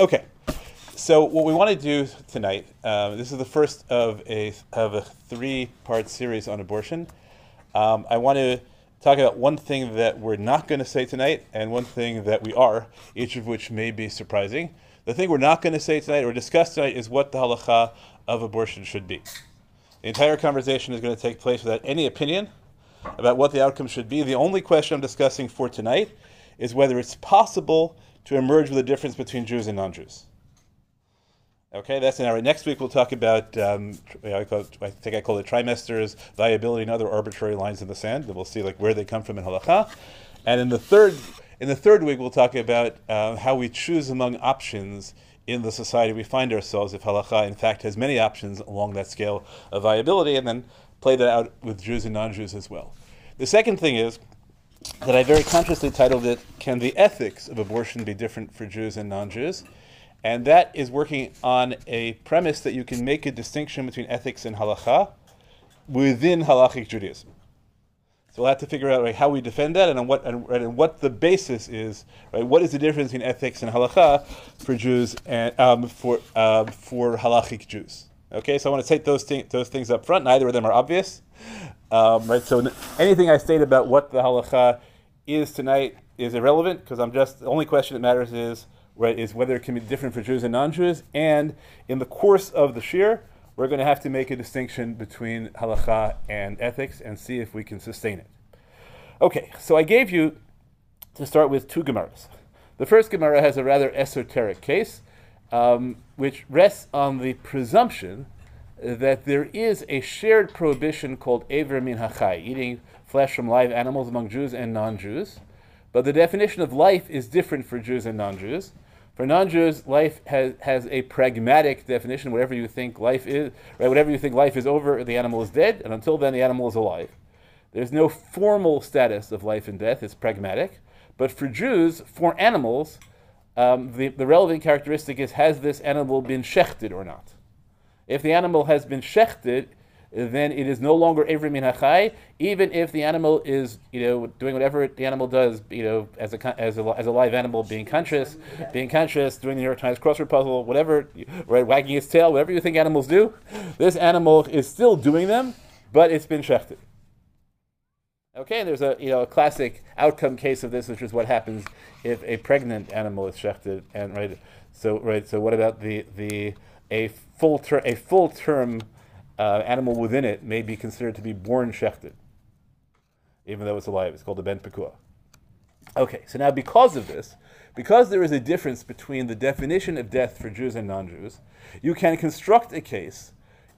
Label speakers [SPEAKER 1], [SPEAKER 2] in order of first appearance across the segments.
[SPEAKER 1] Okay, so what we want to do tonight, um, this is the first of a of a three-part series on abortion. Um, I want to talk about one thing that we're not going to say tonight, and one thing that we are, each of which may be surprising. The thing we're not going to say tonight or discuss tonight is what the halacha of abortion should be. The entire conversation is going to take place without any opinion about what the outcome should be. The only question I'm discussing for tonight is whether it's possible to emerge with a difference between Jews and non-Jews. Okay, that's in our next week. We'll talk about um, I, it, I, think I call it trimesters, viability, and other arbitrary lines in the sand. And we'll see like where they come from in halacha. And in the third in the third week, we'll talk about uh, how we choose among options in the society we find ourselves. If halacha in fact has many options along that scale of viability, and then play that out with Jews and non-Jews as well. The second thing is that I very consciously titled it, Can the Ethics of Abortion Be Different for Jews and Non Jews? And that is working on a premise that you can make a distinction between ethics and halacha within halachic Judaism. So we'll have to figure out right, how we defend that and on what and, and, what the basis is. Right, what is the difference between ethics and halacha for Jews and um, for um, for halachic Jews? Okay, so I want to take those, thing, those things up front. Neither of them are obvious. Um, right, so n- anything I state about what the halacha is tonight is irrelevant because I'm just the only question that matters is right is whether it can be different for Jews and non-Jews. And in the course of the shiur, we're going to have to make a distinction between halacha and ethics and see if we can sustain it. Okay, so I gave you to start with two gemaras. The first gemara has a rather esoteric case um, which rests on the presumption that there is a shared prohibition called Aver min hachai, eating flesh from live animals among Jews and non-Jews. But the definition of life is different for Jews and non-Jews. For non-Jews, life has, has a pragmatic definition. Whatever you think life is, right? Whatever you think life is over, the animal is dead, and until then, the animal is alive. There's no formal status of life and death. It's pragmatic. But for Jews, for animals, um, the, the relevant characteristic is has this animal been shechted or not? If the animal has been shechted, then it is no longer Evri min hachai, even if the animal is, you know, doing whatever the animal does, you know, as a, as a, as a live animal, being conscious, being conscious, doing the New York Times crossword puzzle, whatever, right, wagging its tail, whatever you think animals do, this animal is still doing them, but it's been shechted. Okay, and there's a you know a classic outcome case of this, which is what happens if a pregnant animal is shechted, and right. So right. So what about the the a full term a full term uh, animal within it may be considered to be born shechted, even though it's alive. It's called a ben pekua. Okay, so now because of this, because there is a difference between the definition of death for Jews and non-Jews, you can construct a case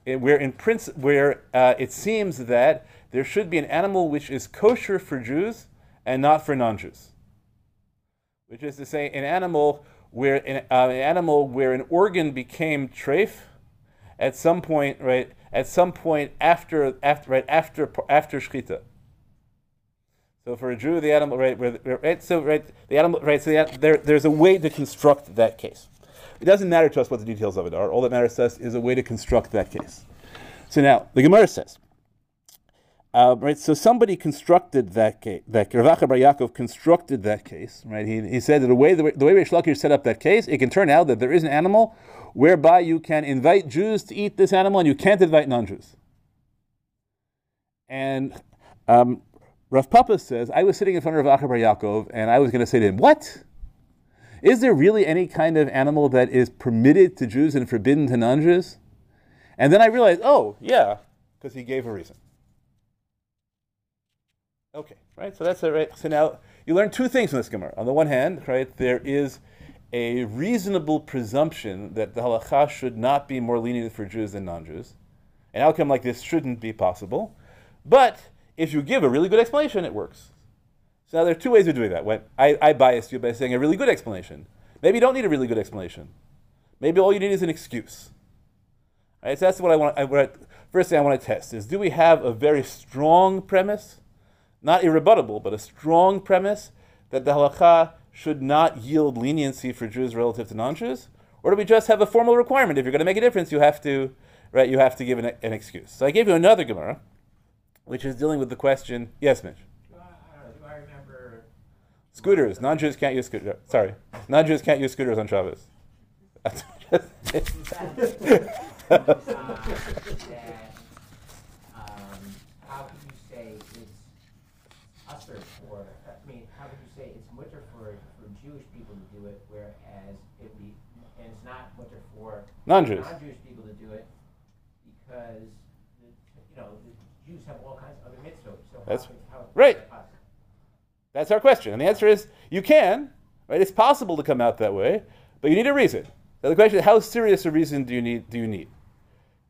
[SPEAKER 1] where in prince where uh, it seems that there should be an animal which is kosher for Jews and not for non-Jews. Which is to say, an animal where an, uh, an animal where an organ became treif at some point, right? At some point after, after, right after, after shchita. So for a Jew, the animal, right? right so right, the animal, right? So the, there, there's a way to construct that case. It doesn't matter to us what the details of it are. All that matters to us is a way to construct that case. So now the Gemara says, uh, right, so somebody constructed that case. That Rav Acha bar Yaakov constructed that case. Right, he, he said that the way the way, the way Reish Lakish set up that case, it can turn out that there is an animal whereby you can invite Jews to eat this animal and you can't invite non-Jews. And um, Rav Papa says, I was sitting in front of Rav Acha bar Yaakov and I was going to say to him, "What? Is there really any kind of animal that is permitted to Jews and forbidden to non-Jews?" And then I realized, oh yeah, because he gave a reason. Okay, right. So that's it, right. So now you learn two things from this Gemara. On the one hand, right, there is a reasonable presumption that the halacha should not be more lenient for Jews than non-Jews. An outcome like this shouldn't be possible. But if you give a really good explanation, it works. So now there are two ways of doing that. When I, I bias you by saying a really good explanation. Maybe you don't need a really good explanation. Maybe all you need is an excuse. Right, so that's what I want. I, what I, first thing I want to test is: Do we have a very strong premise not irrebuttable, but a strong premise that the halacha should not yield leniency for Jews relative to non-Jews? Or do we just have a formal requirement? If you're going to make a difference, you have to, right? You have to give an, an excuse. So I gave you another Gemara, which is dealing with the question. Yes, Mitch.
[SPEAKER 2] Do I uh, remember
[SPEAKER 1] scooters. Non-Jews can't use scooters. Uh, sorry, non-Jews can't use scooters on Shabbos.
[SPEAKER 2] um, how could you say it's usher for, I mean, how could you say it's mutter for, for Jewish people to do it, whereas it be, and it's not mutter for
[SPEAKER 1] Non-Jews.
[SPEAKER 2] non-Jewish people to do it, because, the, you know, the Jews have all kinds of other mitzvot, so how
[SPEAKER 1] That's-
[SPEAKER 2] how is
[SPEAKER 1] right. That's our question. And the answer is you can, right? It's possible to come out that way, but you need a reason. Now the question is how serious a reason do you need do you need?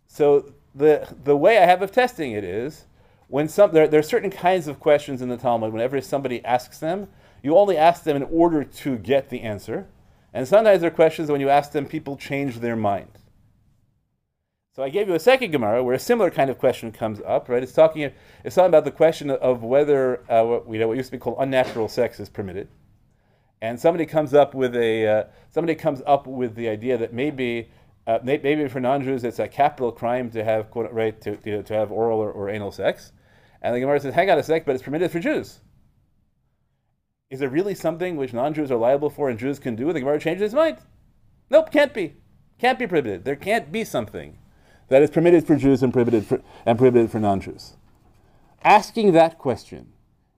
[SPEAKER 1] So the the way I have of testing it is when some there, there are certain kinds of questions in the Talmud, whenever somebody asks them, you only ask them in order to get the answer. And sometimes there are questions when you ask them, people change their mind. So I gave you a second Gemara where a similar kind of question comes up, right? It's talking, it's talking about the question of whether uh, what, you know, what used to be called unnatural sex is permitted, and somebody comes up with a uh, somebody comes up with the idea that maybe uh, may- maybe for non-Jews it's a capital crime to have quote, right to, to, to have oral or, or anal sex, and the Gemara says, hang on a sec, but it's permitted for Jews. Is there really something which non-Jews are liable for and Jews can do? The Gemara changes its mind. Nope, can't be. Can't be prohibited. There can't be something that is permitted for Jews and prohibited for, and prohibited for non-Jews. Asking that question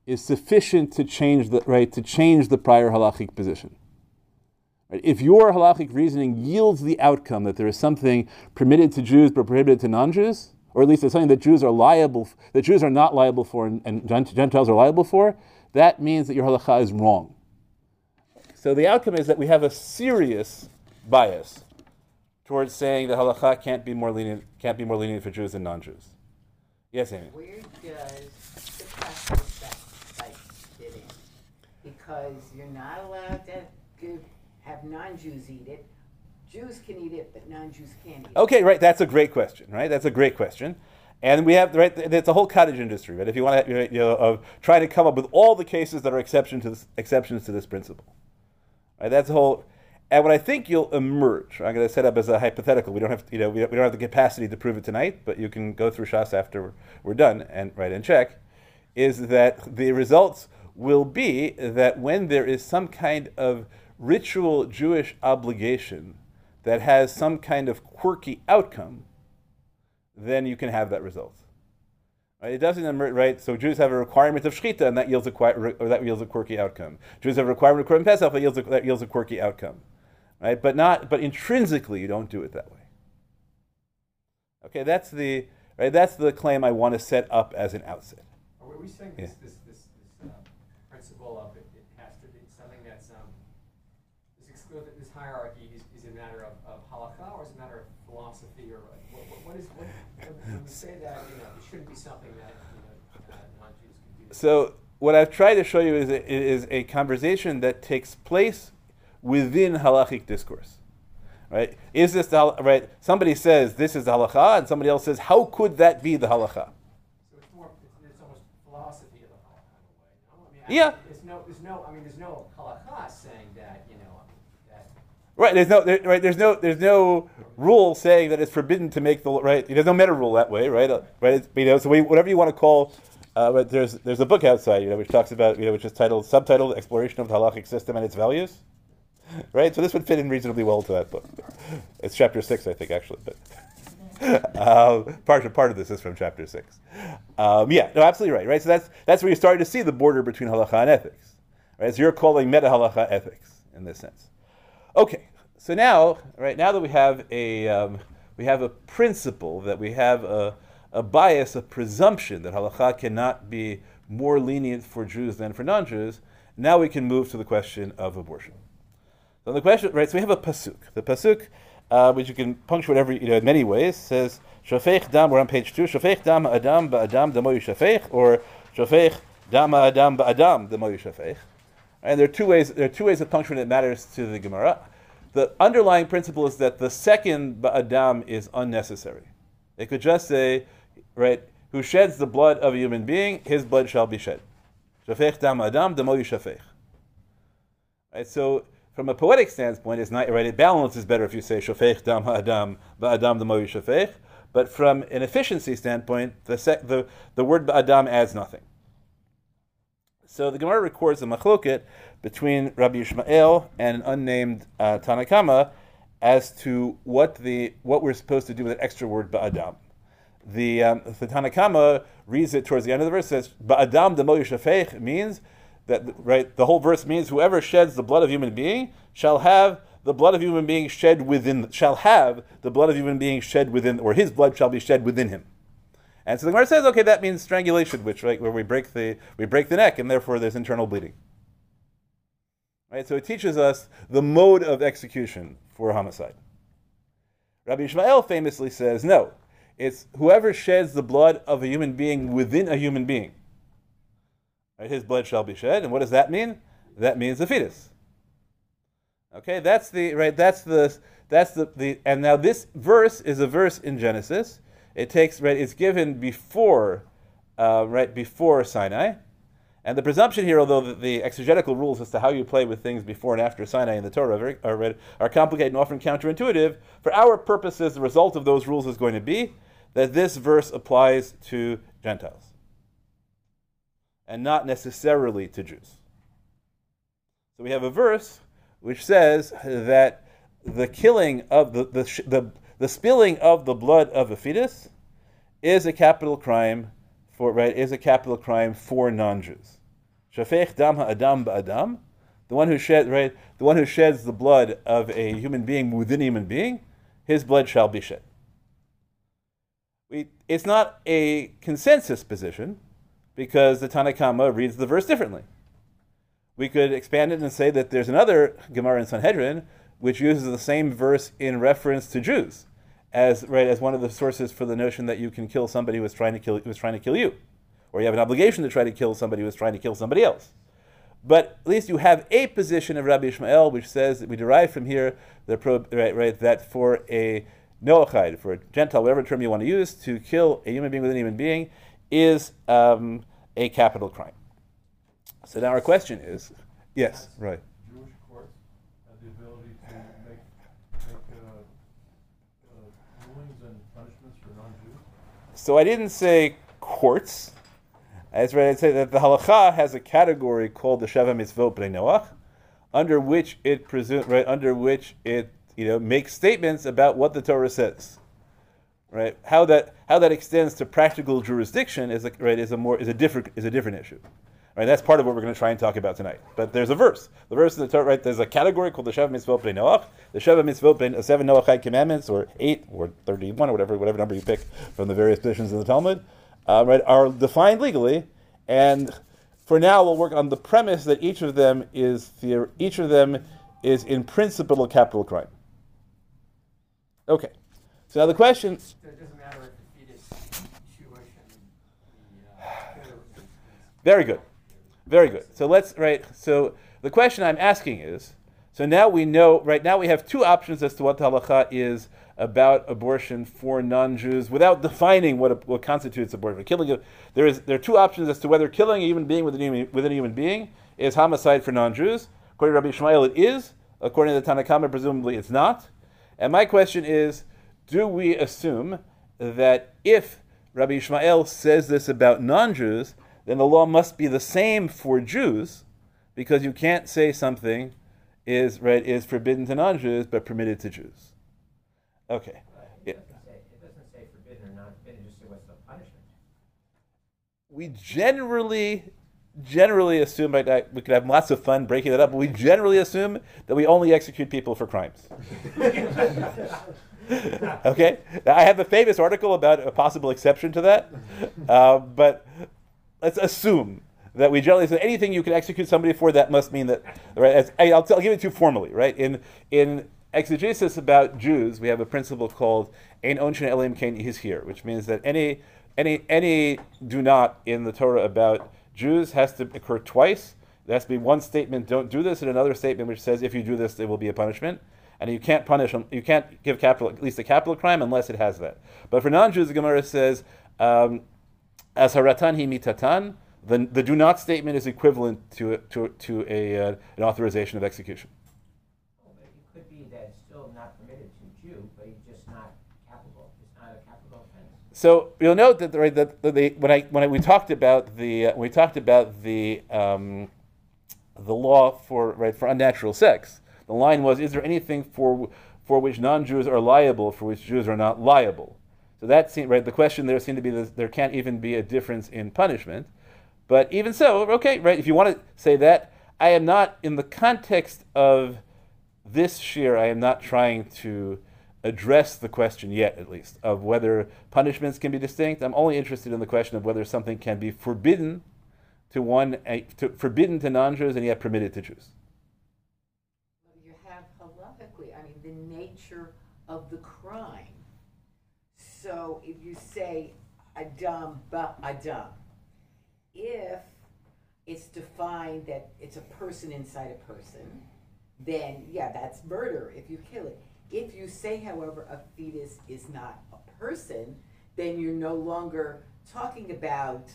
[SPEAKER 1] is sufficient to change the right to change the prior halachic position. Right? If your halachic reasoning yields the outcome that there is something permitted to Jews but prohibited to non-Jews, or at least it's something that Jews are liable, that Jews are not liable for, and, and Gentiles are liable for, that means that your halacha is wrong. So the outcome is that we have a serious bias towards saying that halacha can't be more lenient, can't be more lenient for Jews than non-Jews. Yes, Amy.
[SPEAKER 3] Where does the practical sex like fit in? Because you're not allowed to give, have non-Jews eat it. Jews can eat it, but non-Jews can't eat it.
[SPEAKER 1] Okay, right. That's a great question, right? That's a great question. And we have right. It's a whole cottage industry, right? If you want to, you know, of trying to come up with all the cases that are exception to this, exceptions to this principle, right? That's a whole. And what I think you'll emerge, I'm going to set up as a hypothetical. We don't have, you know, we don't, have the capacity to prove it tonight, but you can go through Shas after we're, done and right and check. Is that the results will be that when there is some kind of ritual Jewish obligation that has some kind of quirky outcome, then you can have that result. Right? It doesn't emerge, right? So Jews have a requirement of shechita, and that yields a or that yields a quirky outcome. Jews have a requirement of Korban Pesach, that yields a, that yields a quirky outcome, right? But not, but intrinsically, you don't do it that way. Okay, that's the right. That's the claim I want to set up as an outset.
[SPEAKER 4] Are we saying
[SPEAKER 1] Yeah.
[SPEAKER 4] this, this, this, this uh, principle of it, it has to be something that's, um, this, exclu- this hierarchy is, is a matter of, of halakha or is a matter of philosophy or what, what, what is, what, when, when say that, you know, it shouldn't be something that, you know, non-Jews can do.
[SPEAKER 1] So what I've tried to show you is a, is a conversation that takes place within halachic discourse. Right? Is this the right? Somebody says this is the halacha, and somebody else says how could that be the halacha?
[SPEAKER 4] So it's more, it's, it's almost philosophy of the halakha in a way, no? I mean, I-
[SPEAKER 1] Yeah.
[SPEAKER 4] There's no, there's no, I mean, there's no halakha saying that, you know, that,
[SPEAKER 1] Right? There's no there, right. There's no there's no rule saying that it's forbidden to make the right. There's no meta rule that way, right? Uh, right? It's, you know, so we, whatever you want to call. Uh, but there's there's a book outside, you know, which talks about you know, which is titled subtitled "Exploration of the Halachic System and Its Values." Right, so this would fit in reasonably well to that book. It's chapter six, I think, actually, but uh, part part of this is from chapter six. Um, yeah, no, absolutely right. Right, so that's that's where you're starting to see the border between halacha and ethics. Right, so you're calling meta halacha ethics in this sense. Okay, so now, right now that we have a um, we have a principle that we have a, a bias, a presumption that halacha cannot be more lenient for Jews than for non-Jews. Now we can move to the question of abortion. So the question, right? So we have a pasuk. The pasuk, uh, which you can punctuate every, you know, in many ways, says shafech dam. We're on page two. Shafech dam adam ba'adam demo yishafech, or shafech dam adam ba'adam demo yishafech. And there are two ways. There are two ways of punctuating that matters to the Gemara. The underlying principle is that the second ba'adam is unnecessary. It could just say, right, who sheds the blood of a human being, his blood shall be shed. Shafech dam adam demo yishafech. Right, so from a poetic standpoint, it's not right. It balances better if you say shofech dam ha'adam ba'adam demo yishafech. But from an efficiency standpoint, the, sec, the, the word ba'adam adds nothing. So the Gemara records a machloket between Rabbi Yishmael and an unnamed uh, Tanna Kamma as to what the what we're supposed to do with that extra word ba'adam. The um, the Tanna Kamma reads it towards the end of the verse says ba'adam demo yishafech means that right the whole verse means whoever sheds the blood of human being shall have the blood of human being shed within shall have the blood of human being shed within or his blood shall be shed within him. And so the Gemara says, okay, that means strangulation, which right where we break the we break the neck, and therefore there's internal bleeding. Right, so it teaches us the mode of execution for homicide. Rabbi Ishmael famously says, no, it's whoever sheds the blood of a human being within a human being. Right, his blood shall be shed, and what does that mean? That means the fetus. Okay, that's the right. That's the that's the, the and now this verse is a verse in Genesis. It takes right. It's given before, uh, right before Sinai, and the presumption here, although the, the, exegetical rules as to how you play with things before and after Sinai in the Torah are, are, are complicated and often counterintuitive. For our purposes, the result of those rules is going to be that this verse applies to Gentiles and not necessarily to Jews. So we have a verse which says that the killing of the, the, the, the spilling of the blood of a fetus is a capital crime for right is a capital crime for non-Jews. Shafech dam ha'adam ba'adam, the one who shed right, the one who sheds the blood of a human being within a human being, his blood shall be shed. We, it's not a consensus position because the Tanna Kamma reads the verse differently we could expand it and say that there's another Gemara in Sanhedrin which uses the same verse in reference to Jews as right as one of the sources for the notion that you can kill somebody who is trying to kill who was trying to kill you, or you have an obligation to try to kill somebody who is trying to kill somebody else. But at least you have a position of Rabbi Ishmael which says that we derive from here the right, right that for a Noachide, for a Gentile, whatever term you want to use, to kill a human being with a human being is um, a capital crime. So now our question is, yes, right.
[SPEAKER 5] Jewish courts have the ability to make, make uh, uh, rulings and punishments for non-Jews?
[SPEAKER 1] So I didn't say courts. As right, I'd say that the halacha has a category called the Sheva Mitzvot Bnei Noach, under which it presume, right, under which it you know makes statements about what the Torah says. Right, how that how that extends to practical jurisdiction is a, right is a more is a different is a different issue. Right, that's part of what we're going to try and talk about tonight. But there's a verse. The verse in the Torah, right? There's a category called the Sheva Mitzvot Bnei Noach. The Sheva Mitzvot Bnei, seven Noachide commandments, or eight, or thirty-one, or whatever, whatever number you pick from the various positions in the Talmud, uh, right, are defined legally. And for now, we'll work on the premise that each of them is theor- each of them is in principle a capital crime. Okay. So now the question.
[SPEAKER 4] So it doesn't matter if the fetus Jewish and the. Uh,
[SPEAKER 1] Very good. Very good. So let's right. So the question I'm asking is: so now we know. Right now we have two options as to what the halacha is about abortion for non-Jews, without defining what what constitutes abortion. Killing there is there are two options as to whether killing a human being within a human, within a human being is homicide for non-Jews. According to Rabbi Ishmael, it is. According to the Tanna Kamma, presumably it's not. And my question is: Do we assume that if Rabbi Ishmael says this about non-Jews, then the law must be the same for Jews, because you can't say something is right is forbidden to non-Jews but permitted to Jews. Okay.
[SPEAKER 2] It doesn't say, it doesn't say forbidden or not forbidden, just what's the punishment.
[SPEAKER 1] We generally generally assume right, that we could have lots of fun breaking that up, but we generally assume that we only execute people for crimes. okay, I have a famous article about a possible exception to that, uh, but let's assume that we generally say anything you can execute somebody for, that must mean that, right? As, I'll, I'll give it to you formally, right? In, in exegesis about Jews, we have a principle called Ein Onshin Elim Kain is here, which means that any, any, any do not in the Torah about Jews has to occur twice. There has to be one statement, don't do this, and another statement which says if you do this, there will be a punishment. And you can't punish, you can't give capital, at least a capital crime unless it has that. But for non-Jews, the Gemara says, um, azharatan hi mitatan, the, the do not statement is equivalent to, to, to a, uh, an authorization of execution.
[SPEAKER 2] Well, but it could be that it's still not permitted to Jew, but he's just not capital, it's not a capital offense.
[SPEAKER 1] So you'll note that, right, that the, when I when I, we talked about the uh, we talked about the um, the law for right for unnatural sex, the line was: Is there anything for for which non-Jews are liable, for which Jews are not liable. So that seemed right. The question there seemed to be that there can't even be a difference in punishment. But even so, okay, right. If you want to say that, I am not in the context of this shiur. I am not trying to address the question yet, at least, of whether punishments can be distinct. I'm only interested in the question of whether something can be forbidden to one, eh, to, forbidden to non-Jews and yet permitted to Jews.
[SPEAKER 3] Well, You have halachically, I mean, the nature of the. So if you say Adam ba Adam, if it's defined that it's a person inside a person, then yeah, that's murder if you kill it. If you say, however, a fetus is not a person, then you're no longer talking about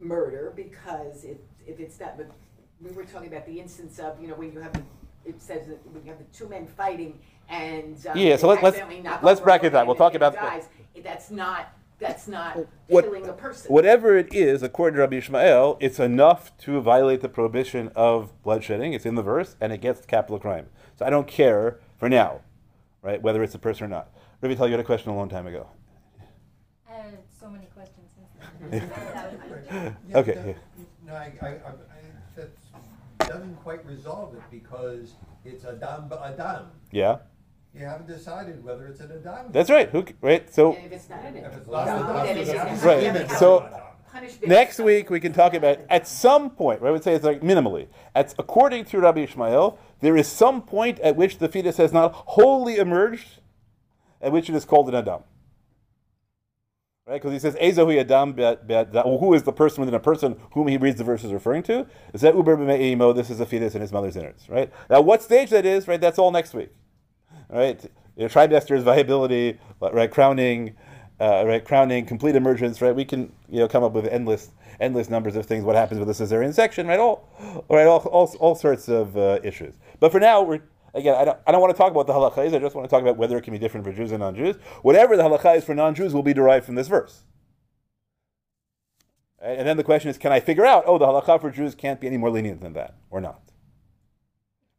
[SPEAKER 3] murder because if, if it's not, but we were talking about the instance of, you know, when you have, the- it says that when you have the two men fighting and. um,
[SPEAKER 1] Yeah, so let- let's-
[SPEAKER 3] accidentally
[SPEAKER 1] let's bracket that. We'll talk about-
[SPEAKER 3] dies, That's not, that's not
[SPEAKER 1] What-
[SPEAKER 3] killing a person.
[SPEAKER 1] Whatever it is, according to Rabbi Ishmael, it's enough to violate the prohibition of bloodshedding. It's in the verse, and it gets capital crime. So I don't care for now, right, whether it's a person or not. Rabbi, tell you had a question a long time ago.
[SPEAKER 6] I had so many questions since then. That was-
[SPEAKER 7] Yeah,
[SPEAKER 1] Okay,
[SPEAKER 7] that-
[SPEAKER 1] yeah.
[SPEAKER 7] No, I, I, I, I- that doesn't quite resolve it because it's Adam Adam.
[SPEAKER 1] Yeah,
[SPEAKER 7] You haven't decided whether it's an Adam.
[SPEAKER 1] that's right. Who, c- right? So
[SPEAKER 3] if it's not an
[SPEAKER 7] If it's not an
[SPEAKER 3] then it's
[SPEAKER 7] then
[SPEAKER 3] just-
[SPEAKER 1] Right,
[SPEAKER 7] an
[SPEAKER 1] so-
[SPEAKER 3] punishment.
[SPEAKER 1] next week we can talk about at some point. Right? I would say it's like minimally. At according to Rabbi Ishmael, there is some point at which the fetus has not wholly emerged, at which it is called an Adam. Right? Because he says, Ezohu Adam be'at- be'at- that- who is the person within a person whom he reads the verses referring to? Is that Uber b'me'imo, this is a fetus in his mother's innards, right? Now, what stage that is, right, that's all next week. Right? You know, trimesters, viability, right, crowning, uh, right, crowning, complete emergence, right? We can, you know, come up with endless, endless numbers of things. What happens with a cesarean section, right? All, right, all, all, all sorts of uh, issues. But for now, we're again, I don't, I don't want to talk about the halachas. I just want to talk about whether it can be different for Jews and non-Jews. Whatever the halacha is for non-Jews will be derived from this verse. And then the question is, can I figure out? Oh, the halacha for Jews can't be any more lenient than that, or not?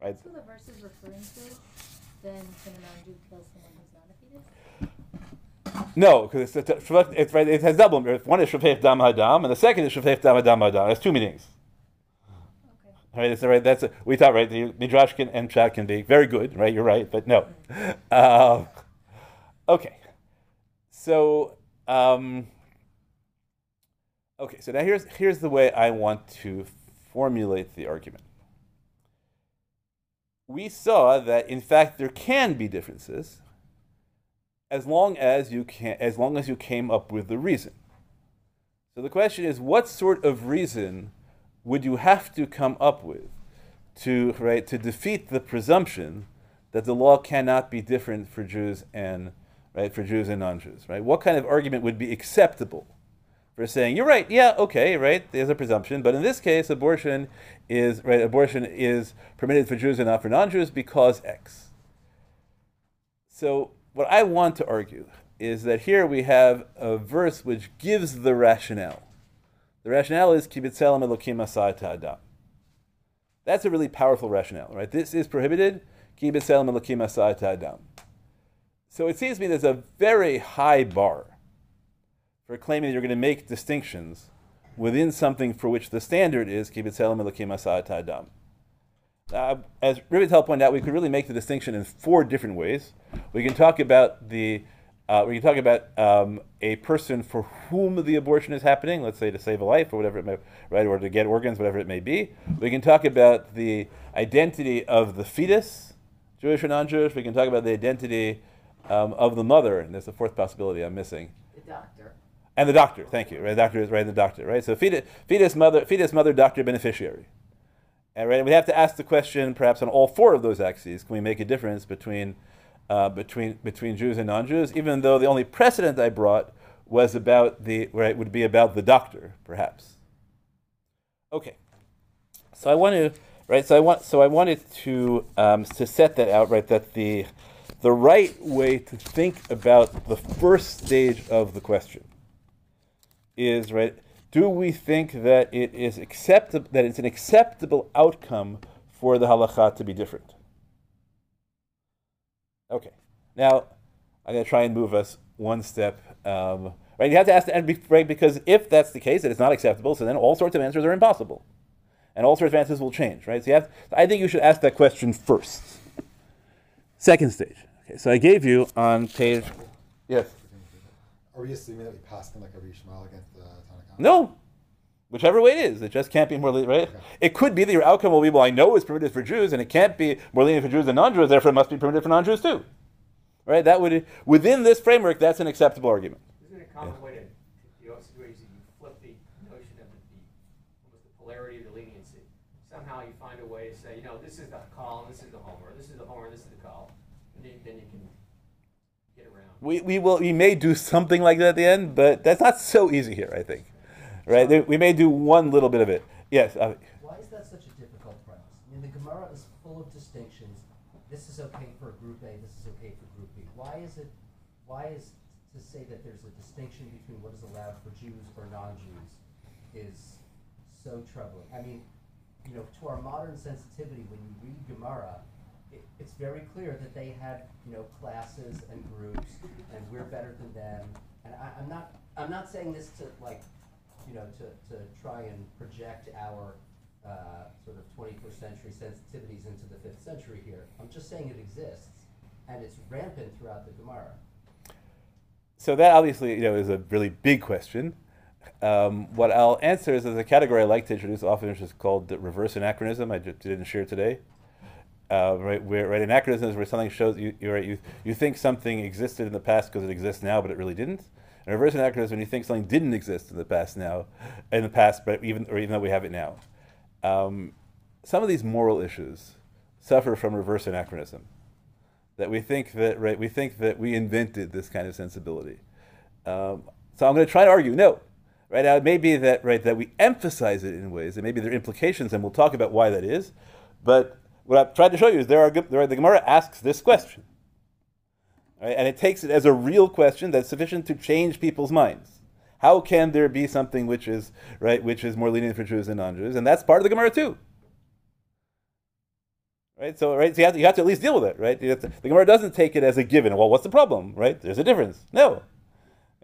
[SPEAKER 1] Right?
[SPEAKER 6] That's the verse is referring to. Then can a non-Jew kill someone who's not a fetus?
[SPEAKER 1] No, because it's, it's, it's right. It has double. One is shafef dam hadam, and the second is shafef dam hadam hadam. It's two meanings.
[SPEAKER 6] Okay.
[SPEAKER 1] Right, that's, right. That's a, we thought right. The midrash can, and chat can be very good, right? You're right, but no. Uh, okay, so um, okay, so now here's here's the way I want to formulate the argument. We saw that in fact there can be differences as long as you can as long as you came up with the reason. So the question is, what sort of reason would you have to come up with to right to defeat the presumption that the law cannot be different for Jews and right for Jews and non-Jews? Right? What kind of argument would be acceptable for saying you're right? Yeah, okay, right. There's a presumption, but in this case, abortion is right. Abortion is permitted for Jews and not for non-Jews because X. So what I want to argue is that here we have a verse which gives the rationale. The rationale is ki b'tzelem elokim asad adam. That's a really powerful rationale, right? This is prohibited. Kibitzelam elokim asad adam. So it seems to me there's a very high bar for claiming that you're going to make distinctions within something for which the standard is ki b'tzelem elokim asad adam. Uh, as Rivitel pointed out, we could really make the distinction in four different ways. We can talk about the uh, we can talk about um, a person for whom the abortion is happening, let's say to save a life or whatever it may, right, or to get organs, whatever it may be. We can talk about the identity of the fetus, Jewish or non-Jewish. We can talk about the identity um, of the mother, and there's a fourth possibility I'm missing.
[SPEAKER 3] The doctor.
[SPEAKER 1] And the doctor, thank you. Right, the doctor is right. The doctor, right. So fetus, fetus, mother, fetus, mother, doctor, beneficiary. And right, we have to ask the question, perhaps on all four of those axes, can we make a difference between uh, between between Jews and non-Jews? Even though the only precedent I brought was about the right would be about the doctor, perhaps. Okay, so I want to right. So I want so I wanted to um, to set that out right. That the the right way to think about the first stage of the question is right. Do we think that it is acceptable that it's an acceptable outcome for the halacha to be different? Okay, Now, I'm going to try and move us one step. Um, right, you have to ask, the be, right, because if that's the case, that it's not acceptable, so then all sorts of answers are impossible, and all sorts of answers will change, right? So you have, I think you should ask that question first. Second stage. Okay, so I gave you on page, yes,
[SPEAKER 8] Are we assuming that we passed in like a Rishmal against the town
[SPEAKER 1] no, whichever way it is, it just can't be more lenient, right? It could be that your outcome will be, well, I know it's permitted for Jews, and it can't be more lenient for Jews than non-Jews, therefore it must be permitted for non-Jews too, right? That would, within this framework, that's an acceptable argument.
[SPEAKER 4] Isn't it a common way to, you know, ways you flip the notion of the, the, almost the polarity of the leniency? Somehow you find a way to say, you know, this is the call, and this is the homer, this is the homer, this is the call, and then, then you can get around.
[SPEAKER 1] We, we will we may do something like that at the end, but that's not so easy here. I think, right? We may do one little bit of it. Yes. Uh,
[SPEAKER 9] Why is that such a difficult premise? I mean, the Gemara is full of distinctions. This is okay for group A, this is okay for group B. Why is it, why is to say that there's a distinction between what is allowed for Jews or non-Jews is so troubling? I mean, you know, to our modern sensitivity, when you read Gemara, it, it's very clear that they had, you know, classes and groups, and we're better than them. And I, I'm not, I'm not saying this to like, you know, to, to try and project our uh, sort of 21st century sensitivities into the fifth century here. I'm just saying it exists, and it's rampant throughout the Gemara.
[SPEAKER 1] so that obviously you know is a really big question. Um, what I'll answer is there's a category I like to introduce often, which is called the reverse anachronism. I ju- didn't share today. Uh, right, where right anachronism is where something shows you you right you you think something existed in the past because it exists now, but it really didn't. And reverse anachronism is when you think something didn't exist in the past now, in the past, but even or even though we have it now. Um, some of these moral issues suffer from reverse anachronism. That we think that right we think that we invented this kind of sensibility. Um, so I'm going to try to argue no. Right now, it may be that right that we emphasize it in ways, and maybe there are implications, and we'll talk about why that is. But what I've tried to show you is there are there are, the Gemara asks this question, right? and it takes it as a real question that's sufficient to change people's minds. How can there be something which is right, which is more lenient for Jews than non-Jews, and that's part of the Gemara too. Right, so right, so you have to, you have to at least deal with it, right? To- the Gemara doesn't take it as a given. Well, what's the problem, right? There's a difference. No,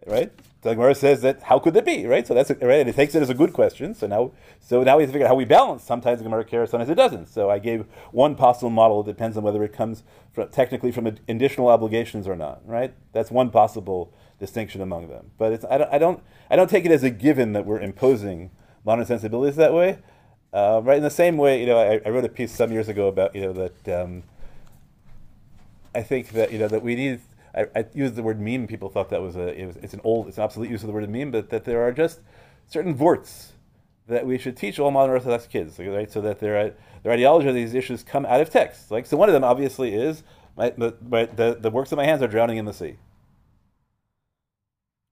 [SPEAKER 1] right? The Gemara says that how could that be, right? So that's a, right, and it takes it as a good question. So now, so now we have to figure out how we balance. Sometimes Gemara cares, sometimes it doesn't. So I gave one possible model. It depends on whether it comes from, technically from additional obligations or not, right? That's one possible distinction among them. But it's, I don't, I don't, I don't take it as a given that we're imposing modern sensibilities that way. Uh, right in the same way, you know, I, I wrote a piece some years ago about you know that um, I think that you know that we need. I, I used the word meme. People thought that was a it was, it's an old, it's an obsolete use of the word meme, but that there are just certain vorts that we should teach all modern Orthodox kids, right? So that their their ideology of these issues come out of text. Like so, one of them obviously is my, the, the the works of my hands are drowning in the sea.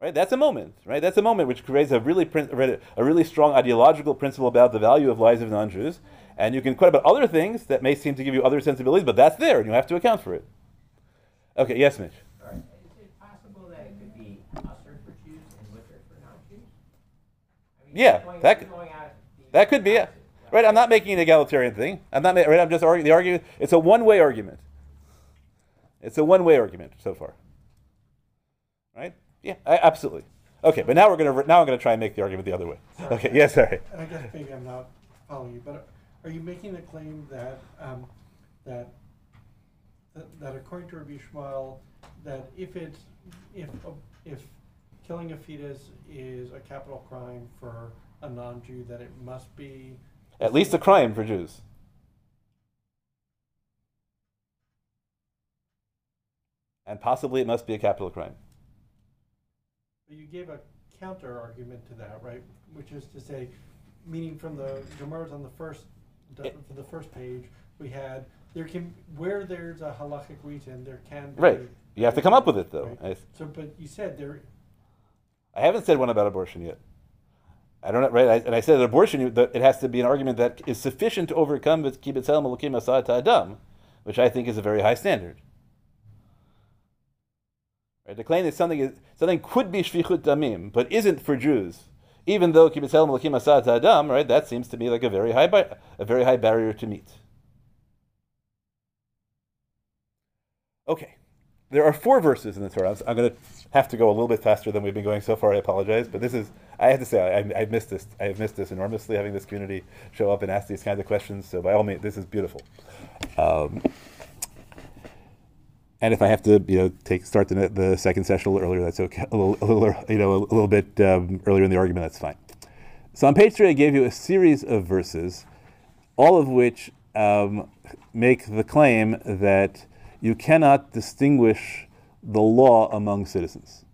[SPEAKER 1] Right, that's a moment. Right, that's a moment which creates a really a really strong ideological principle about the value of lives of non-Jews, and you can quote about other things that may seem to give you other sensibilities, but that's there, and you have to account for it. Okay, yes, Mitch.
[SPEAKER 2] All right. Is it possible that it could be usher for Jews and liquor for non-Jews? I mean,
[SPEAKER 1] Yeah,
[SPEAKER 2] going-
[SPEAKER 1] that could-
[SPEAKER 2] going out the
[SPEAKER 1] That could be it.
[SPEAKER 2] opposite,
[SPEAKER 1] Right, I'm not making an egalitarian thing. I'm not. ma- Right, I'm just arguing. The argument. It's a one-way argument. It's a one-way argument so far. Right? Yeah, I, absolutely. Okay, but now we're gonna now I'm gonna try and make the argument the other way. Okay. Yes. sorry.
[SPEAKER 10] And I guess maybe I'm not following you, but are you making the claim that, um, that, that, that according to Rabbi Shmuel, that if it's, if, if killing a fetus is a capital crime for a non-Jew, that it must be,
[SPEAKER 1] At least a crime for Jews. And possibly it must be a capital crime.
[SPEAKER 10] you gave a counter argument to that, right? Which is to say, meaning from the Gemara's on the first,
[SPEAKER 1] It-
[SPEAKER 10] for the first page, we had, there can, where there's a halachic reason, there can be.
[SPEAKER 1] Right. You have to come up with it, though.
[SPEAKER 10] Right.
[SPEAKER 1] I,
[SPEAKER 10] So, but you said there,
[SPEAKER 1] I haven't said one about abortion yet. I don't know, right? I, and I said that abortion, that it has to be an argument that is sufficient to overcome the ki b'tzelem elokim asad adam, which I think is a very high standard. Right? The claim that something is something could be shfichut damim, but isn't for Jews, even though ki b'tzelem elokim asad adam, right? That seems to me like a very high, bar- a very high barrier to meet. Okay, there are four verses in the Torah. I'm going to have to go a little bit faster than we've been going so far. I apologize, but this is I have to say I, I've missed this. I have missed this enormously having this community show up and ask these kinds of questions. So by all means, this is beautiful. Um, and if I have to, you know, take start the, the second session a little earlier, that's okay. A little, a little you know, a little bit um, earlier in the argument, that's fine. So on page three, I gave you a series of verses, all of which um, make the claim that you cannot distinguish the law among citizens.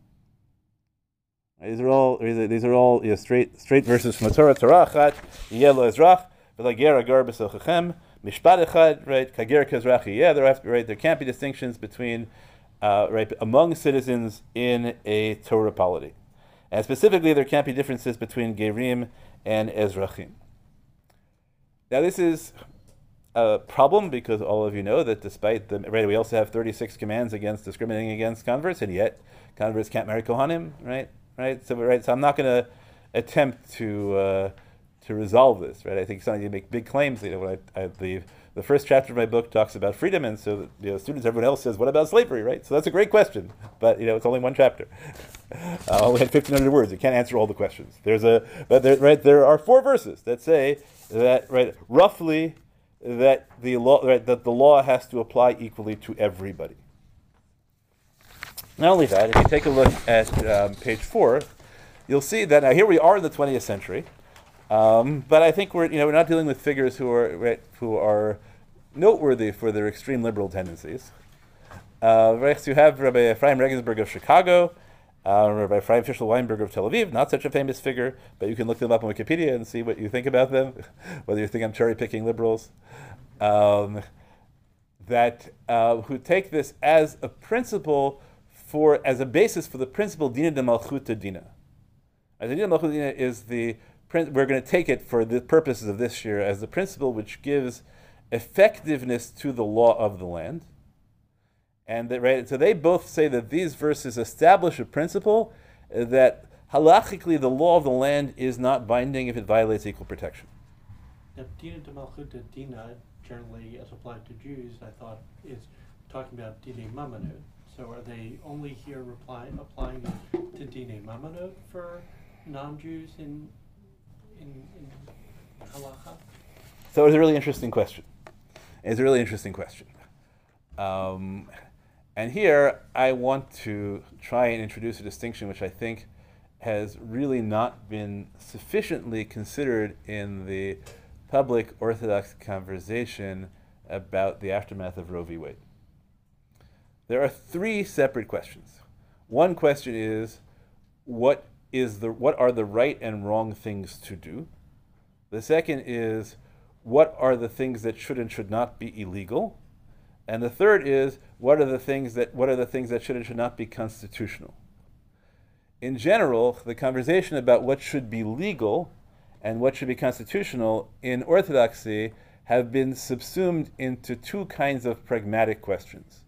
[SPEAKER 1] These are all these are all straight straight verses from the Torah. Torah yelo ezrach mishpat echad right kager kezrach yeah there right there can't be distinctions between uh, right among citizens in a Torah polity, and specifically there can't be differences between gerim and ezrachim. Now this is a problem because all of you know that despite the right, we also have 36 commands against discriminating against converts, and yet converts can't marry kohanim, right? Right. So right. So I'm not going to attempt to uh, to resolve this, right? I think sometimes you make big claims. You know, I, I the first chapter of my book talks about freedom, and so you know, students, everyone else says, "What about slavery?" Right? So that's a great question, but you know, it's only one chapter. I only had 1,500 words. You can't answer all the questions. There's a, but there, right, there are four verses that say that right, roughly that the law that the law has to apply equally to everybody. Not only that, if you take a look at um, page four, you'll see that now here we are in the 20th century, um, but I think we're you know we're not dealing with figures who are who are noteworthy for their extreme liberal tendencies. Uh, you have Rabbi Ephraim Regensburg of Chicago, uh, Rabbi Ephraim Fischel Weinberg of Tel Aviv, not such a famous figure, but you can look them up on Wikipedia and see what you think about them, whether you think I'm cherry picking liberals. Um, that uh, who take this as a principle for as a basis for the principle dina de malchuta dina. As dina de malchuta dina is the we're going to take it for the purposes of this year as the principle which gives effectiveness to the law of the land and that, right, so they both say that these verses establish a principle that halachically the law of the land is not binding if it violates equal protection.
[SPEAKER 10] Now, Dina de Malchuta Dina, generally as applied to Jews, I thought is talking about Dina Mamonot. So are they only here reply, applying to Dina Mamonot for non-Jews in, in, in halacha?
[SPEAKER 1] So it's a really interesting question. It's a really interesting question. Um, and here I want to try and introduce a distinction which I think has really not been sufficiently considered in the public Orthodox conversation about the aftermath of Roe v. Wade. There are three separate questions. One question is what is the what are the right and wrong things to do? The second is what are the things that should and should not be illegal? And the third is what are the things that what are the things that should and should not be constitutional. In general, the conversation about what should be legal and what should be constitutional in orthodoxy have been subsumed into two kinds of pragmatic questions.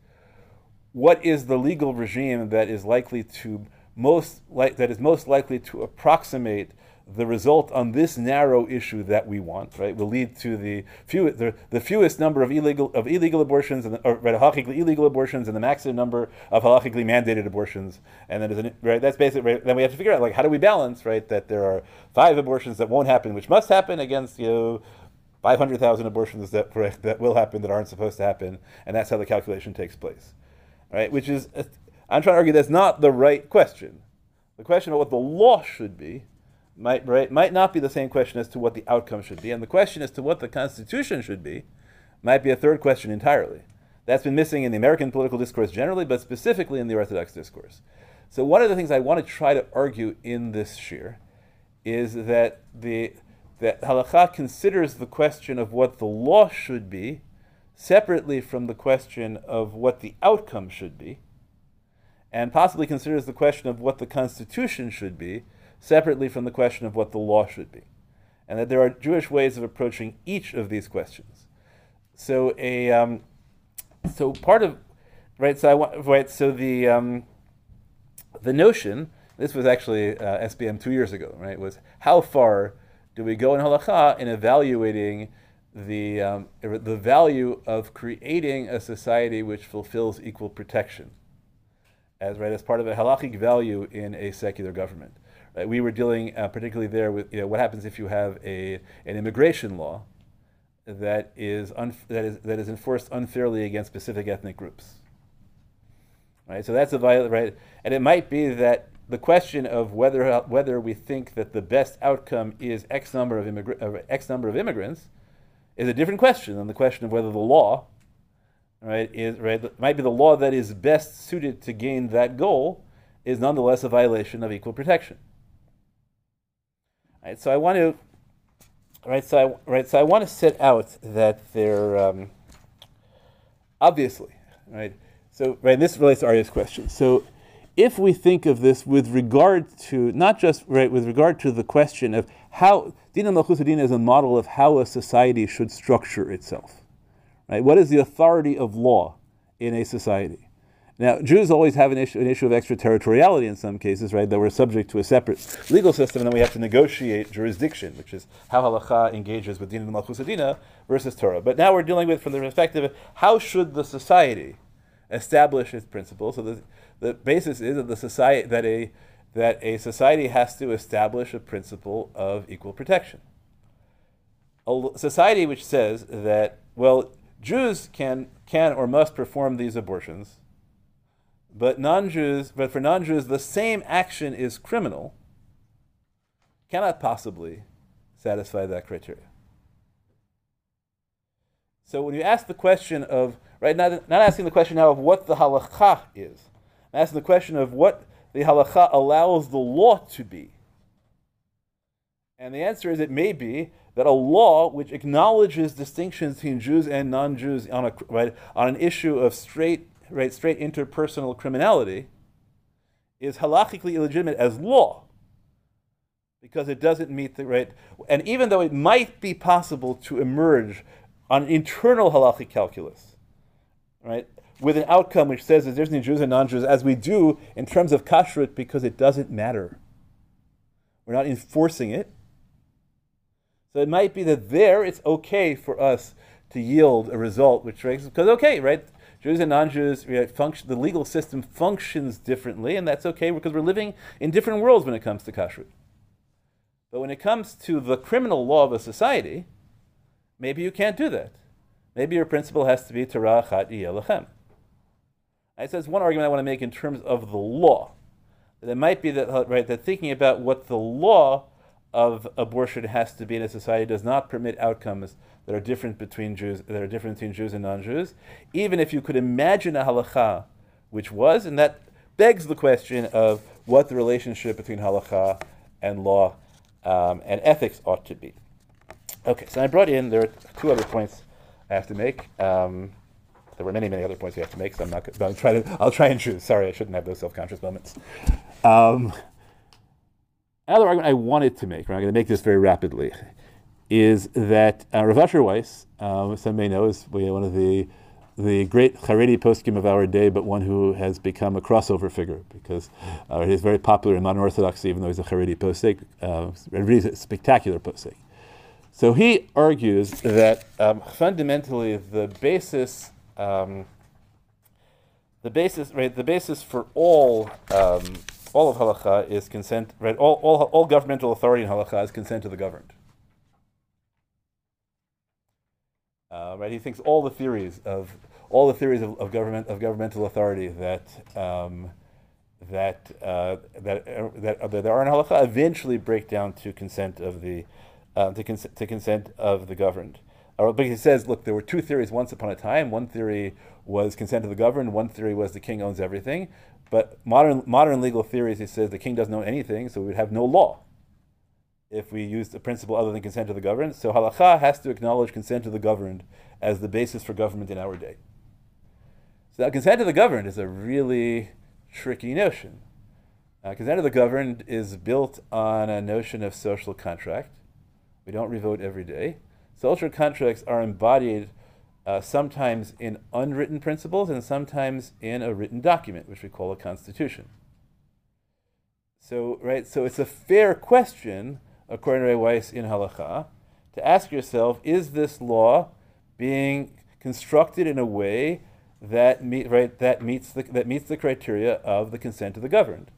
[SPEAKER 1] What is the legal regime that is likely to most that is most likely to approximate the result on this narrow issue that we want, right, will lead to the few, the, the fewest number of illegal of illegal abortions and or right, halachically illegal abortions and the maximum number of halachically mandated abortions. And then, right, that's basically right, then we have to figure out like how do we balance, right, that there are five abortions that won't happen, which must happen against you know. 500,000 abortions that, that will happen that aren't supposed to happen, and that's how the calculation takes place. Right? Which is, I'm trying to argue that's not the right question. The question about what the law should be might, right, might not be the same question as to what the outcome should be. And the question as to what the Constitution should be might be a third question entirely. That's been missing in the American political discourse generally, but specifically in the Orthodox discourse. So, one of the things I want to try to argue in this shiur is that the that halakha considers the question of what the law should be separately from the question of what the outcome should be, and possibly considers the question of what the Constitution should be separately from the question of what the law should be. And that there are Jewish ways of approaching each of these questions. So a um, so part of right. So I want right. So the um, the notion. This was actually uh, SBM two years ago. Right. Was how far do we go in halacha in evaluating the um, the value of creating a society which fulfills equal protection? as right as part of a halachic value in a secular government. We were dealing uh, particularly there with you know, what happens if you have a an immigration law that is that is that is enforced unfairly against specific ethnic groups. Right, so that's a violation, right? And it might be that the question of whether whether we think that the best outcome is X number of uh, X number of immigrants is a different question than the question of whether the law, right, is right might be the law that is best suited to gain that goal is nonetheless a violation of equal protection. Right, so I want to, right, so I, right, so I want to set out that there, um, obviously, right. So right, this relates to Arya's question. So if we think of this with regard to not just right with regard to the question of how Dina D'Malchus Dina is a model of how a society should structure itself, right? What is the authority of law in a society? Now, Jews always have an issue, an issue of extraterritoriality in some cases, right? That we're subject to a separate legal system, and then we have to negotiate jurisdiction, which is how halacha engages with dina d'malchusa dina versus Torah. But now we're dealing with from the perspective of how should the society establish its principles. So the, the basis is that the society that a that a society has to establish a principle of equal protection. A society which says that well, Jews can can or must perform these abortions but non-Jews, but for non-Jews, the same action is criminal. Cannot possibly satisfy that criteria. So when you ask the question of right, not, not asking the question now of what the halacha is, I'm asking the question of what the halacha allows the law to be. And the answer is it may be that a law which acknowledges distinctions between Jews and non-Jews on a right on an issue of straight right, straight interpersonal criminality is halachically illegitimate as law because it doesn't meet the right. And even though it might be possible to emerge on internal halachic calculus, right, with an outcome which says that there's difference Jews and non-Jews, as we do in terms of kashrut, because it doesn't matter. We're not enforcing it. So it might be that there it's okay for us to yield a result which raises because okay, right? Jews and non-Jews, function, the legal system functions differently, and that's okay because we're living in different worlds when it comes to kashrut. But when it comes to the criminal law of a society, maybe you can't do that. Maybe your principle has to be Torah Achat Lachem. I says one argument I want to make in terms of the law. That it might be that right that thinking about what the law of abortion has to be in a society does not permit outcomes that are different between Jews, that are different between Jews and non-Jews, even if you could imagine a halacha which was, and that begs the question of what the relationship between halacha and law um, and ethics ought to be. Okay, so I brought in, there are two other points I have to make. Um, there were many, many other points we have to make, so I'm not going to try to, I'll try and choose. Sorry, I shouldn't have those self-conscious moments. Um, another argument I wanted to make, right, I'm going to make this very rapidly, is that uh, Rav Asher Weiss, um, some may know, is one of the the great Haredi poskim of our day, but one who has become a crossover figure because uh, he's very popular in modern Orthodoxy, even though he's a Haredi posek, uh, a really spectacular posek. So he argues that um, fundamentally the basis, um, the basis, right, the basis for all um, all of halacha is consent, right? All, all, all governmental authority in halacha is consent to the governed. Uh, right, he thinks all the theories of all the theories of, of government of governmental authority that um, that uh, that uh, that, there are in halacha eventually break down to consent of the uh, to, cons- to consent of the governed. Uh, but he says, look, there were two theories once upon a time. One theory was consent of the governed. One theory was the king owns everything. But modern modern legal theories, he says, the king doesn't know anything, so we would have no law if we used a principle other than consent of the governed. So halacha has to acknowledge consent of the governed as the basis for government in our day. So now consent of the governed is a really tricky notion. Uh, consent of the governed is built on a notion of social contract. We don't revote every day. Social contracts are embodied uh, sometimes in unwritten principles and sometimes in a written document, which we call a constitution. So, right, so it's a fair question according to Rav Weiss in Halacha, to ask yourself, is this law being constructed in a way that meet right that meets the that meets the criteria of the consent of the governed.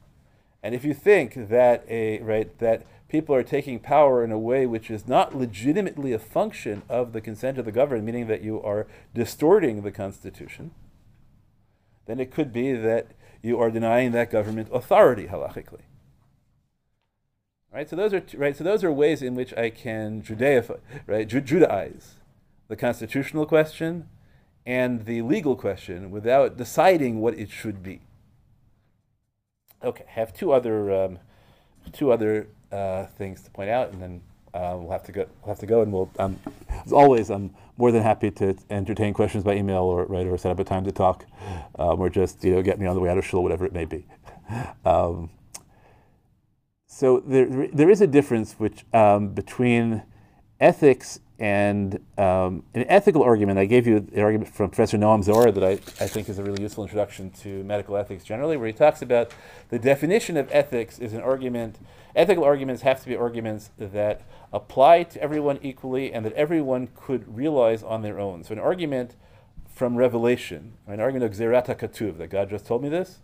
[SPEAKER 1] And if you think that a right that people are taking power in a way which is not legitimately a function of the consent of the governed, meaning that you are distorting the constitution, then it could be that you are denying that government authority halachically. Right. So those are right. So those are ways in which I can Judaify, right, Ju- Judaize the constitutional question and the legal question without deciding what it should be. Okay, I have two other um, two other uh, things to point out, and then uh, we'll have to go. We'll have to go, and we'll. Um, as always, I'm more than happy to entertain questions by email or right or set up a time to talk, um, or just you know get me on the way out of shul, whatever it may be. Um, so there, there is a difference which um, between ethics and um, an ethical argument. I gave you the argument from Professor Noam Zohar that I, I think is a really useful introduction to medical ethics generally, where he talks about the definition of ethics is an argument. Ethical arguments have to be arguments that apply to everyone equally and that everyone could realize on their own. So an argument from revelation, an argument of gezeirat hakatuv, that God just told me this,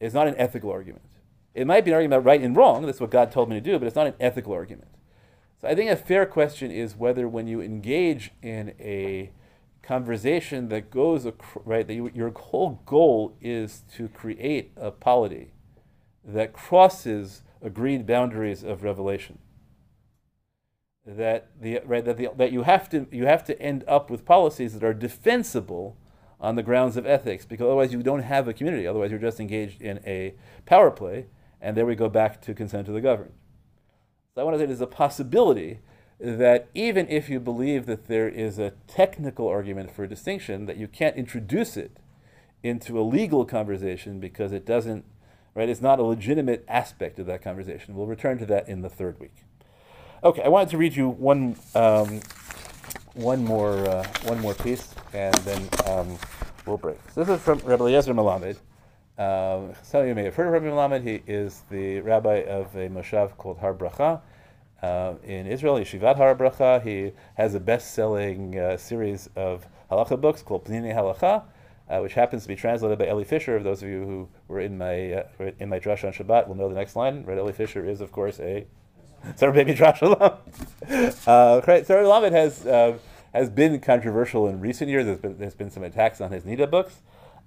[SPEAKER 1] is not an ethical argument. It might be an argument about right and wrong, that's what God told me to do, but it's not an ethical argument. So I think a fair question is whether when you engage in a conversation that goes right, that you, your whole goal is to create a polity that crosses agreed boundaries of revelation. That the right that the, that you have to you have to end up with policies that are defensible on the grounds of ethics, because otherwise you don't have a community. Otherwise you're just engaged in a power play, and there we go back to consent of the governed. So I want to say there's a possibility that even if you believe that there is a technical argument for distinction, that you can't introduce it into a legal conversation because it doesn't, right? It's not a legitimate aspect of that conversation. We'll return to that in the third week. Okay, I wanted to read you one, um, one more, uh, one more piece, and then um, we'll break. So this is from Rabbi Eliezer Melamed. Um, some of you may have heard of Rabbi Melamed. He is the rabbi of a moshav called Har Bracha uh, in Israel, Yeshivat Har Bracha. He has a best-selling uh, series of halacha books called Peninei Halacha, uh, which happens to be translated by Eli Fisher. Those of you who were in my uh, in my drush on Shabbat will know the next line. Right, Eli Fisher is, of course, a Sarah Baby Drush Shalom. uh, Sarah Lamed has uh, has been controversial in recent years. There's been, there's been some attacks on his Niddah books.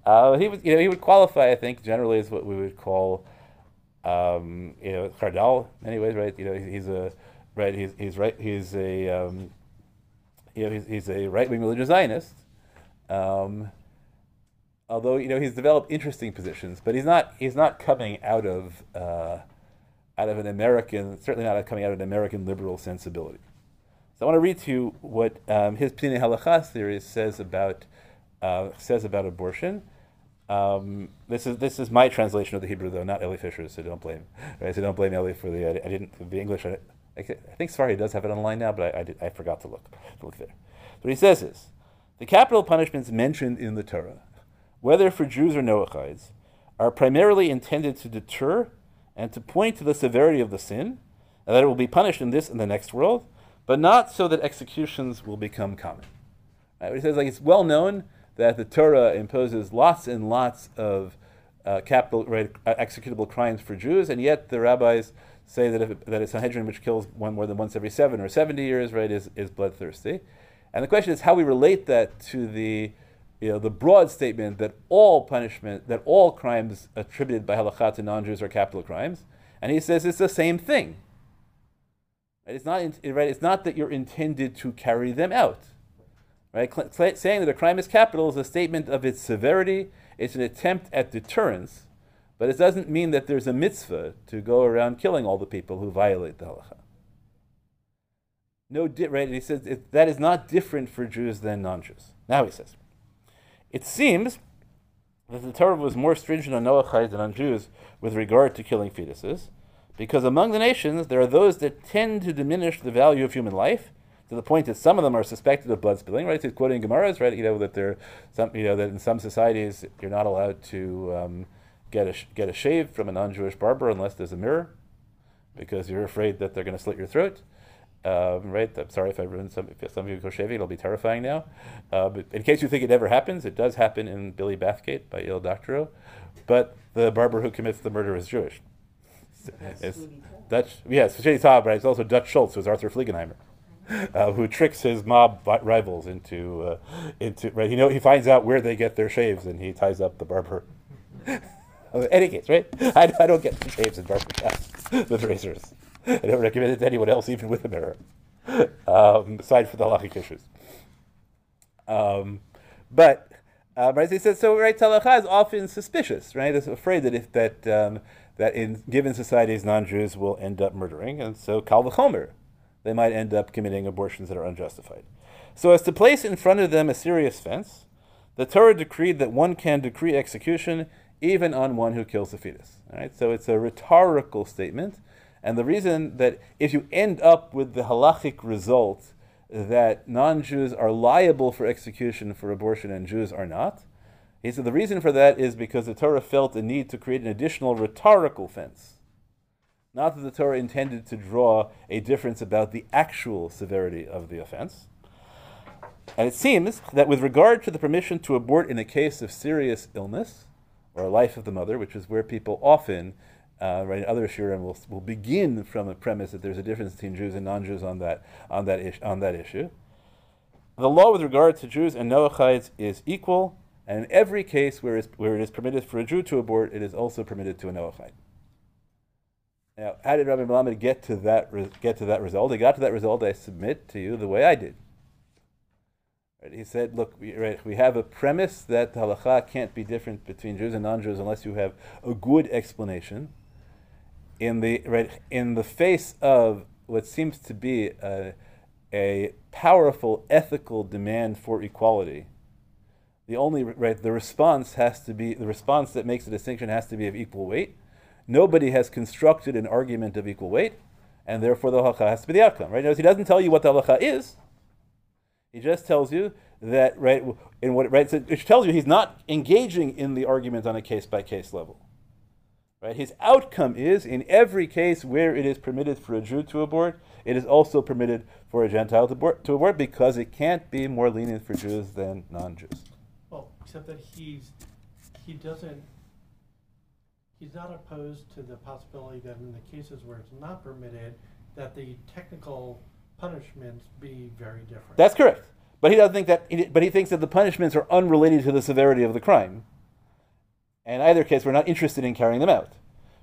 [SPEAKER 1] Uh, he would, you know, he would qualify, I think, generally as what we would call, um, you know, Chardal. Anyways, right? You know, he's a right. He's he's right. He's a um, you know, he's, he's a right wing religious Zionist. Um, although you know he's developed interesting positions, but he's not he's not coming out of uh, out of an American certainly not coming out of an American liberal sensibility. So I want to read to you what um, his Peninei Halacha theory says about uh, says about abortion. Um, this is this is my translation of the Hebrew, though, not Eli Fisher's. So don't blame, right? So don't blame Eli for the. I, I didn't the English. I, I think Sefaria does have it online now, but I, I, did, I forgot to look to look there. What he says is, the capital punishments mentioned in the Torah, whether for Jews or Noachites, are primarily intended to deter and to point to the severity of the sin, and that it will be punished in this and the next world, but not so that executions will become common. Right? He says like it's well known that the Torah imposes lots and lots of uh, capital right, executable crimes for Jews, and yet the rabbis say that if, that a Sanhedrin which kills one more than once every seven or seventy years, right, is, is bloodthirsty. And the question is how we relate that to the you know, the broad statement that all punishment, that all crimes attributed by halakha to non-Jews are capital crimes, and he says it's the same thing. It's not, right? It's not that you're intended to carry them out. Right? Cl- saying that a crime is capital is a statement of its severity. It's an attempt at deterrence, but it doesn't mean that there's a mitzvah to go around killing all the people who violate the halacha. No, di- right? He says it, that is not different for Jews than non-Jews. Now he says, it seems that the Torah was more stringent on Noachites than on Jews with regard to killing fetuses, because among the nations there are those that tend to diminish the value of human life to the point that some of them are suspected of blood spilling. Right, he's quoting Gemara's, right? You know that there, some, you know that in some societies you're not allowed to um, get a get a shave from a non-Jewish barber unless there's a mirror, because you're afraid that they're going to slit your throat. Um, right? I'm sorry if I ruined some, if some of you go shaving, it'll be terrifying now. Uh, but in case you think it never happens, it does happen in Billy Bathgate by E.L. Doctorow. But the barber who commits the murder is Jewish.
[SPEAKER 3] That's
[SPEAKER 1] It's Dutch, yes, Shady Todd, but it's also Dutch Schultz, who's Arthur Flegenheimer, uh, who tricks his mob rivals into, uh, into right. You know, he finds out where they get their shaves, and he ties up the barber. Any case, right? I, I don't get shaves in barber shops with razors. I don't recommend it to anyone else, even with a mirror, um, aside for the halachic issues. Um, but um, right, he says so. Right, talacha is often suspicious. Right, is afraid that if that um, that in given societies, non-Jews will end up murdering, and so kal v'chomer, they might end up committing abortions that are unjustified. So as to place in front of them a serious fence, the Torah decreed that one can decree execution even on one who kills a fetus. All right, so it's a rhetorical statement, and the reason that if you end up with the halachic result that non-Jews are liable for execution for abortion and Jews are not, he said the reason for that is because the Torah felt the need to create an additional rhetorical fence. Not that the Torah intended to draw a difference about the actual severity of the offense. And it seems that with regard to the permission to abort in a case of serious illness or a life of the mother, which is where people often, uh, right, other shiurim will, will begin from a premise that there's a difference between Jews and non-Jews on that on that ish, on that issue. The law with regard to Jews and Noachites is equal, and in every case where, where it is permitted for a Jew to abort, it is also permitted to a Noachite. Now, how did Rabbi Melamed get to that re- get to that result? He got to that result. I submit to you the way I did. Right, He said, "Look, we, right, we have a premise that halacha can't be different between Jews and non-Jews unless you have a good explanation." In the right, in the face of what seems to be a, a powerful ethical demand for equality, the only right the response has to be the response that makes the distinction has to be of equal weight. Nobody has constructed an argument of equal weight, and therefore the halacha has to be the outcome. Right? Notice he doesn't tell you what the halacha is. He just tells you that right in what right so it tells you he's not engaging in the argument on a case by case level. Right? His outcome is in every case where it is permitted for a Jew to abort, it is also permitted for a Gentile to abort, to abort because it can't be more lenient for Jews than non-Jews.
[SPEAKER 10] Well, except that he's, he doesn't, he's not opposed to the possibility that in the cases where it's not permitted, that the technical punishments be very different.
[SPEAKER 1] That's correct. But he doesn't think that. But he thinks that the punishments are unrelated to the severity of the crime. In either case, we're not interested in carrying them out.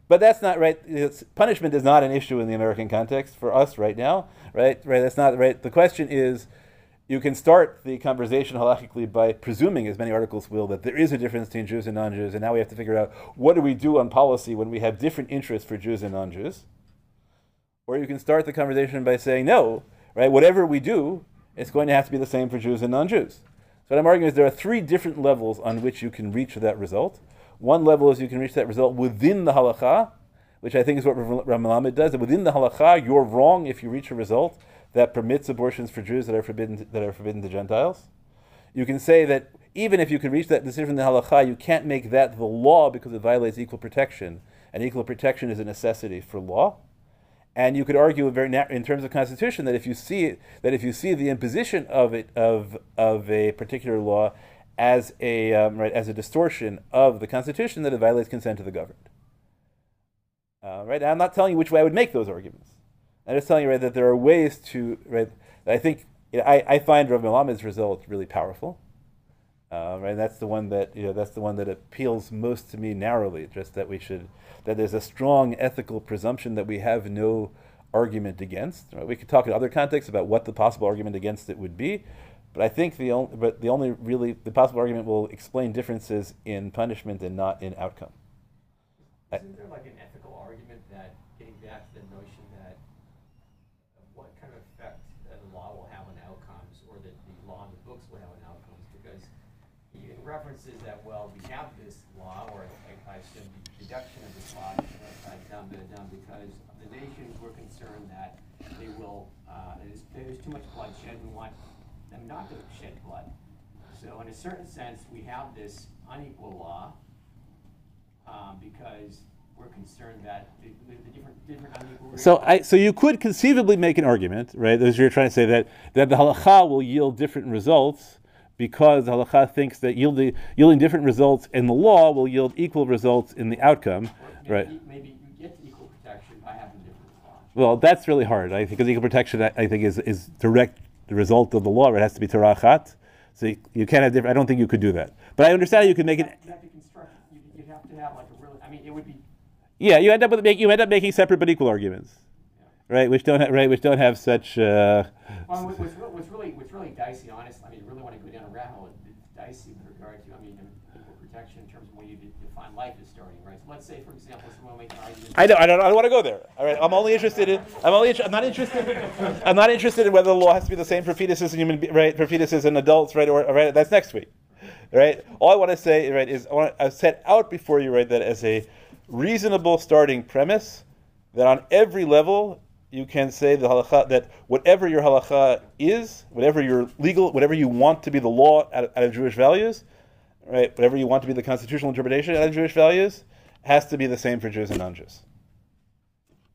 [SPEAKER 1] But that's not right. It's, punishment is not an issue in the American context for us right now, right? Right. That's not right. The question is, you can start the conversation halachically by presuming, as many articles will, that there is a difference between Jews and non-Jews, and now we have to figure out what do we do on policy when we have different interests for Jews and non-Jews. Or you can start the conversation by saying, no, right? Whatever we do, it's going to have to be the same for Jews and non-Jews. So what I'm arguing is there are three different levels on which you can reach that result. One level is you can reach that result within the halacha, which I think is what Rav Melamed does. That within the halacha, you're wrong if you reach a result that permits abortions for Jews that are forbidden to, that are forbidden to Gentiles. You can say that even if you can reach that decision in the halacha, you can't make that the law because it violates equal protection, and equal protection is a necessity for law. And you could argue very na- in terms of constitution that if you see it, that if you see the imposition of it of of a particular law as a um, right as a distortion of the constitution, that it violates consent of the governed. Uh, right. I'm not telling you which way I would make those arguments. I'm just telling you right that there are ways to right. I think you know, I, I find Rav Melamed's result really powerful. Uh, right, that's the one that you know. That's the one that appeals most to me narrowly. Just that we should, that there's a strong ethical presumption that we have no argument against. Right? We could talk in other contexts about what the possible argument against it would be, but I think the only, but the only really the possible argument will explain differences in punishment and not in outcome.
[SPEAKER 4] Isn't there like an ethical argument that, getting back to the notion that of what kind of effect that the law will have on outcomes, or that the law in the books will have on outcomes, because he references that, well, we have this law, or I, I assume the deduction of this law, uh, done, but done, because the nations were concerned that they will, uh, there's, there's too much bloodshed, we want them not to shed blood. So in a certain sense, we have this unequal law, um, because we're concerned that the, the, the different, different unequal.
[SPEAKER 1] So I so you could conceivably make an argument, right? As you're trying to say that that the halacha will yield different results because halacha thinks that yielding yielding different results in the law will yield equal results in the outcome,
[SPEAKER 4] Maybe-
[SPEAKER 1] right?
[SPEAKER 4] Maybe you get equal protection by having different laws.
[SPEAKER 1] Well, that's really hard. I think because equal protection, I, I think, is, is direct the result of the law. It has to be Torah achat. So you, you can't have different. I don't think you could do that. But I understand you could make it.
[SPEAKER 4] You have to construct, you, you'd have to have like a really, I mean, it would be,
[SPEAKER 1] Yeah, you end up with make, you end up making separate but equal arguments, right? Which don't ha- right, which don't have such. Uh,
[SPEAKER 4] well, what's, what's really, what's really dicey, honestly, I mean, you really wanna go down a rabbit hole, it's dicey with regard to, I mean, equal protection in terms of when you de- define life as starting, right? So let's say, for example, someone make an argument.
[SPEAKER 1] I don't. I don't. I don't want to go there. All right. I'm only interested in. I'm only. I'm not interested. I'm not interested in whether the law has to be the same for fetuses and human, right? For fetuses and adults, right? Or right. That's next week, right? All I want to say, right, is I want to set out before you, right, that as a reasonable starting premise, that on every level you can say the halacha that whatever your halacha is, whatever your legal, whatever you want to be the law out of, out of Jewish values, right? Whatever you want to be the constitutional interpretation out of Jewish values, has to be the same for Jews and non-Jews.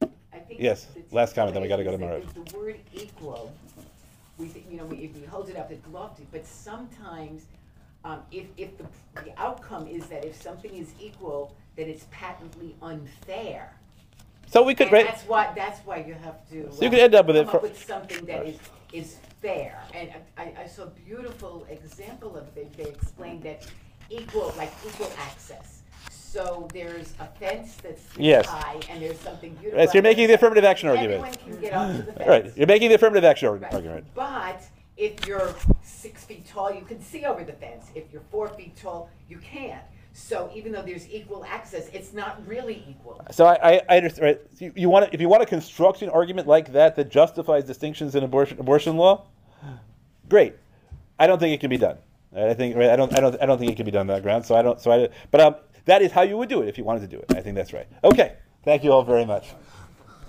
[SPEAKER 3] I think
[SPEAKER 1] Yes,
[SPEAKER 3] the
[SPEAKER 1] last comment, then we gotta go to Maariv.
[SPEAKER 3] The word equal, we, you know, we- if we hold it up, it's lofty, but sometimes, um, if, if the, the outcome is that if something is equal, then it's patently unfair.
[SPEAKER 1] So we could,
[SPEAKER 3] And
[SPEAKER 1] right?
[SPEAKER 3] that's why, that's why you have to.
[SPEAKER 1] So you could end up with it
[SPEAKER 3] Come
[SPEAKER 1] for-
[SPEAKER 3] up with something that is, is fair, and I, I saw a beautiful example of it, they explained that equal, like equal access. So there's a fence that's
[SPEAKER 1] Yes.
[SPEAKER 3] high, and there's something beautiful.
[SPEAKER 1] Right, so you're making the affirmative action
[SPEAKER 3] Everyone
[SPEAKER 1] argument.
[SPEAKER 3] can get up to the fence.
[SPEAKER 1] Right, you're making the affirmative action
[SPEAKER 3] Right.
[SPEAKER 1] argument.
[SPEAKER 3] But if you're six feet tall, you can see over the fence. If you're four feet tall, you can't. So even though there's equal access, it's not really equal.
[SPEAKER 1] So I, I, I understand. Right? You, you want to, if you want to construct an argument like that that justifies distinctions in abortion abortion law, great. I don't think it can be done. I think right, I don't I don't I don't think it can be done on that ground. So I don't so I but um, that is how you would do it if you wanted to do it. I think that's right. Okay. Thank you all very much.